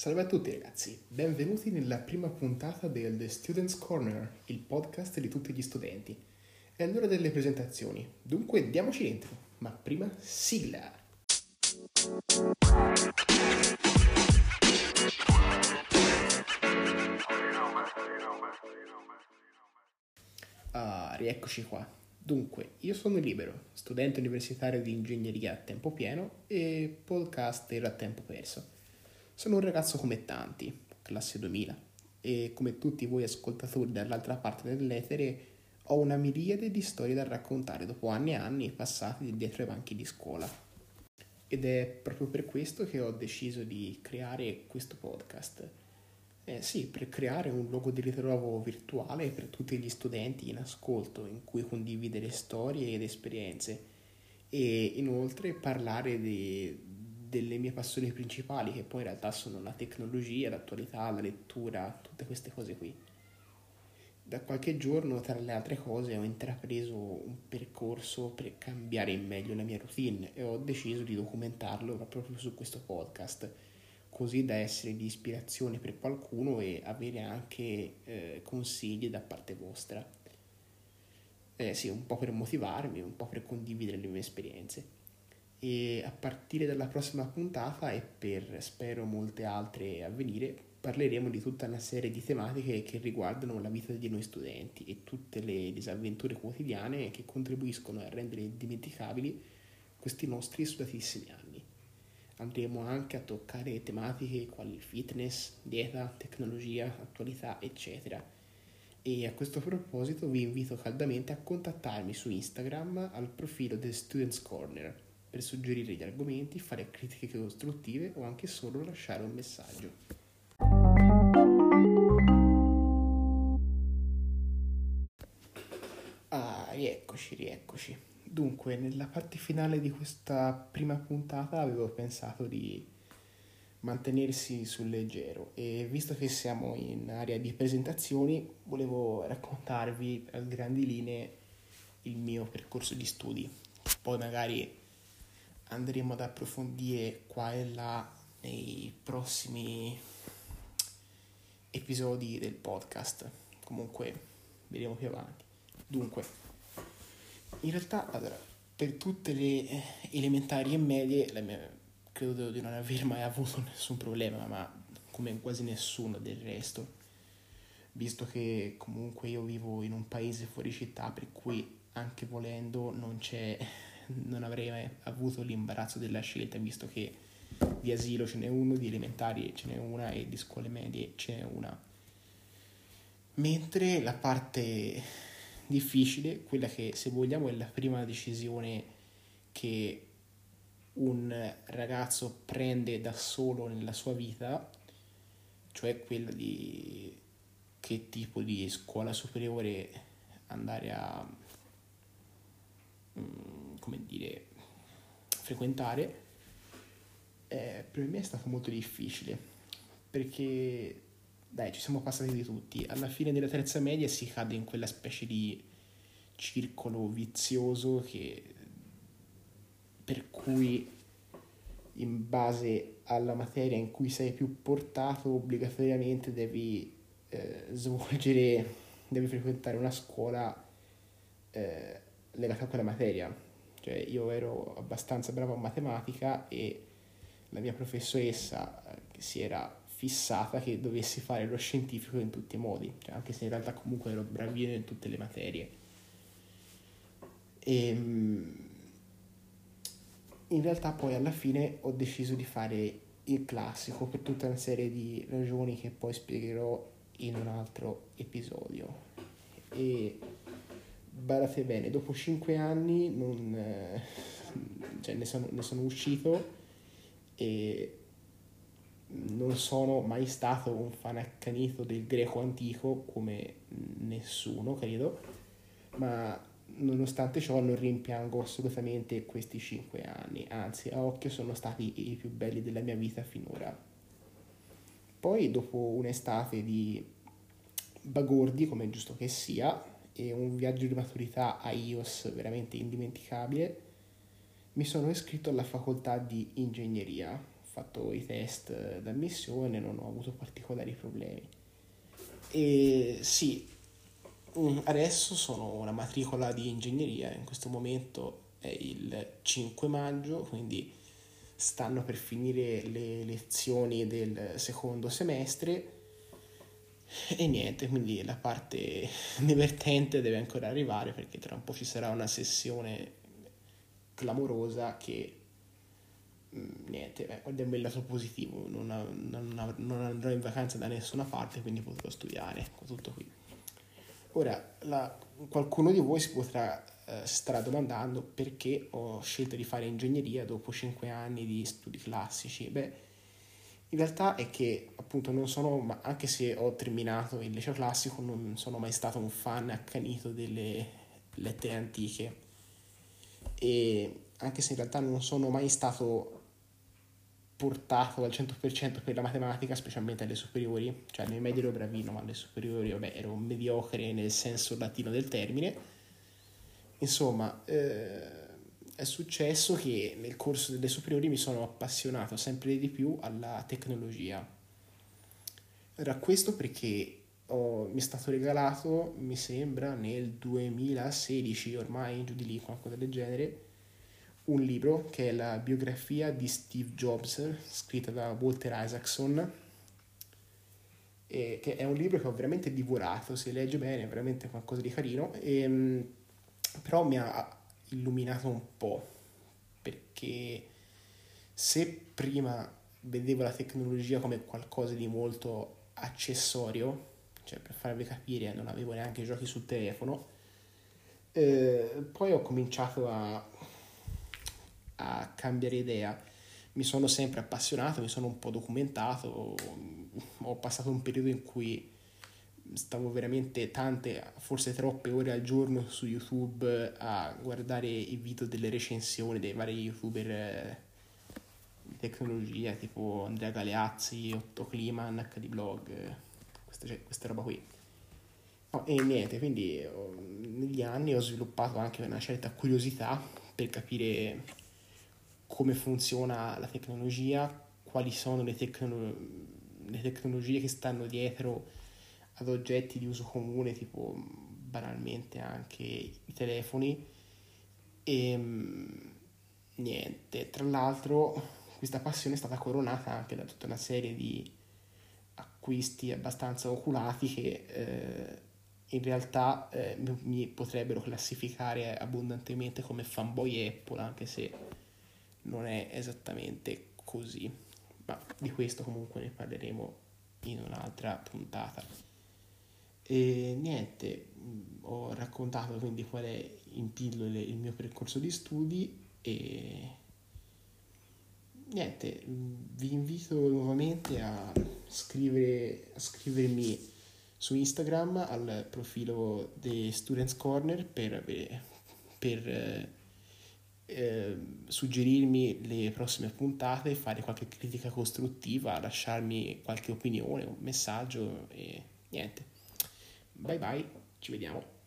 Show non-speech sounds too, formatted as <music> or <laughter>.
Salve a tutti ragazzi, benvenuti nella prima puntata del The Students Corner, il podcast di tutti gli studenti. È l'ora delle presentazioni, dunque diamoci dentro, ma prima sigla! Ah, rieccoci qua. Dunque, io sono Libero, studente universitario di ingegneria a tempo pieno e podcaster a tempo perso. Sono un ragazzo come tanti, classe 2000, e come tutti voi ascoltatori dall'altra parte dell'etere ho una miriade di storie da raccontare dopo anni e anni passati dietro ai banchi di scuola. Ed è proprio per questo che ho deciso di creare questo podcast. Eh sì, per creare un luogo di ritrovo virtuale per tutti gli studenti in ascolto, in cui condividere storie ed esperienze e inoltre parlare di, delle mie passioni principali, che poi in realtà sono la tecnologia, l'attualità, la lettura, tutte queste cose qui. Da qualche giorno, tra le altre cose, ho intrapreso un percorso per cambiare in meglio la mia routine e ho deciso di documentarlo proprio su questo podcast, così da essere di ispirazione per qualcuno e avere anche eh, consigli da parte vostra. Eh sì, un po' per motivarmi, un po' per condividere le mie esperienze e a partire dalla prossima puntata e per spero molte altre a venire parleremo di tutta una serie di tematiche che riguardano la vita di noi studenti e tutte le disavventure quotidiane che contribuiscono a rendere indimenticabili questi nostri sudatissimi anni. Andremo anche a toccare tematiche quali fitness, dieta, tecnologia, attualità, eccetera. E a questo proposito vi invito caldamente a contattarmi su Instagram al profilo del Students Corner per suggerire gli argomenti, fare critiche costruttive o anche solo lasciare un messaggio. Ah, rieccoci, rieccoci. Dunque, nella parte finale di questa prima puntata avevo pensato di mantenersi sul leggero e visto che siamo in area di presentazioni, volevo raccontarvi a grandi linee il mio percorso di studi. Poi magari andremo ad approfondire qua e là nei prossimi episodi del podcast. Comunque vedremo più avanti. Dunque, in realtà, allora, per tutte le eh, elementari e medie, mia, credo di non aver mai avuto <laughs> nessun problema, ma come quasi nessuno del resto, visto che comunque io vivo in un paese fuori città, per cui anche volendo non c'è non avrei avuto l'imbarazzo della scelta, visto che di asilo ce n'è uno, di elementari ce n'è una e di scuole medie ce n'è una. Mentre la parte difficile, quella che se vogliamo è la prima decisione che un ragazzo prende da solo nella sua vita, cioè quella di che tipo di scuola superiore andare a Mm, come dire, frequentare, eh, per me è stato molto difficile perché dai, ci siamo passati di tutti. Alla fine della terza media si cade in quella specie di circolo vizioso che per cui in base alla materia in cui sei più portato obbligatoriamente devi eh, svolgere, devi frequentare una scuola eh, legata a quella materia. Cioè io ero abbastanza bravo a matematica e la mia professoressa eh, si era fissata che dovessi fare lo scientifico in tutti i modi, cioè, anche se in realtà comunque ero bravino in tutte le materie. E, ehm, in realtà poi alla fine ho deciso di fare il classico per tutta una serie di ragioni che poi spiegherò in un altro episodio. E badate bene, dopo 5 anni non, eh, cioè ne, sono, ne sono uscito e non sono mai stato un fan accanito del greco antico come nessuno, credo, ma nonostante ciò non rimpiango assolutamente questi cinque anni, anzi a occhio sono stati i più belli della mia vita finora. Poi dopo un'estate di bagordi, come è giusto che sia, e un viaggio di maturità a IOS veramente indimenticabile, mi sono iscritto alla facoltà di ingegneria, fatto i test d'ammissione, non ho avuto particolari problemi. E sì, mm, adesso sono una matricola di ingegneria, in questo momento è il 5 maggio, quindi stanno per finire le lezioni del secondo semestre e niente, quindi la parte divertente deve ancora arrivare perché tra un po' ci sarà una sessione clamorosa che mm, niente, beh, guardiamo il lato positivo, non, non, non, andrò in vacanza da nessuna parte, quindi potrò studiare, tutto qui. Ora, la, qualcuno di voi si potrà eh, starà domandando perché ho scelto di fare ingegneria dopo 5 anni di studi classici. Beh, in realtà è che appunto non sono, anche se ho terminato il liceo classico, non sono mai stato un fan accanito delle lettere antiche e anche se in realtà non sono mai stato portato al 100% per la matematica, specialmente alle superiori, cioè alle medie ero bravino, ma alle superiori vabbè, ero mediocre nel senso latino del termine. Insomma, eh, è successo che nel corso delle superiori mi sono appassionato sempre di più alla tecnologia. Era questo perché ho, mi è stato regalato, mi sembra, nel 2016, ormai giù di lì, qualcosa del genere, un libro che è la biografia di Steve Jobs, scritta da Walter Isaacson, che è un libro che ho veramente divorato, si legge bene, è veramente qualcosa di carino, e, ehm, però mi ha illuminato un po', perché se prima vedevo la tecnologia come qualcosa di molto accessorio, cioè per farvi capire non avevo neanche giochi sul telefono, eh, poi ho cominciato a, a cambiare idea, mi sono sempre appassionato, mi sono un po' documentato, ho passato un periodo in cui stavo veramente tante, forse troppe ore al giorno su YouTube a guardare i video delle recensioni dei vari youtuber eh, di tecnologia tipo Andrea Galeazzi, Otto Kliman, HD Blog, questa, cioè, questa roba qui. No, e niente, quindi ho, negli anni ho sviluppato anche una certa curiosità per capire come funziona la tecnologia, quali sono le, tecno- le tecnologie che stanno dietro ad oggetti di uso comune, tipo banalmente anche i telefoni. E ehm, niente, tra l'altro questa passione è stata coronata anche da tutta una serie di acquisti abbastanza oculati che eh, in realtà eh, mi potrebbero classificare abbondantemente come fanboy Apple, anche se non è esattamente così. Ma di questo comunque ne parleremo in un'altra puntata. E niente, ho raccontato quindi qual è in pillole il mio percorso di studi e niente, vi invito nuovamente a, scrivere, a scrivermi su Instagram al profilo di Students Corner per, per eh, eh, suggerirmi le prossime puntate, fare qualche critica costruttiva, lasciarmi qualche opinione, un messaggio e niente. Bye bye, ci vediamo.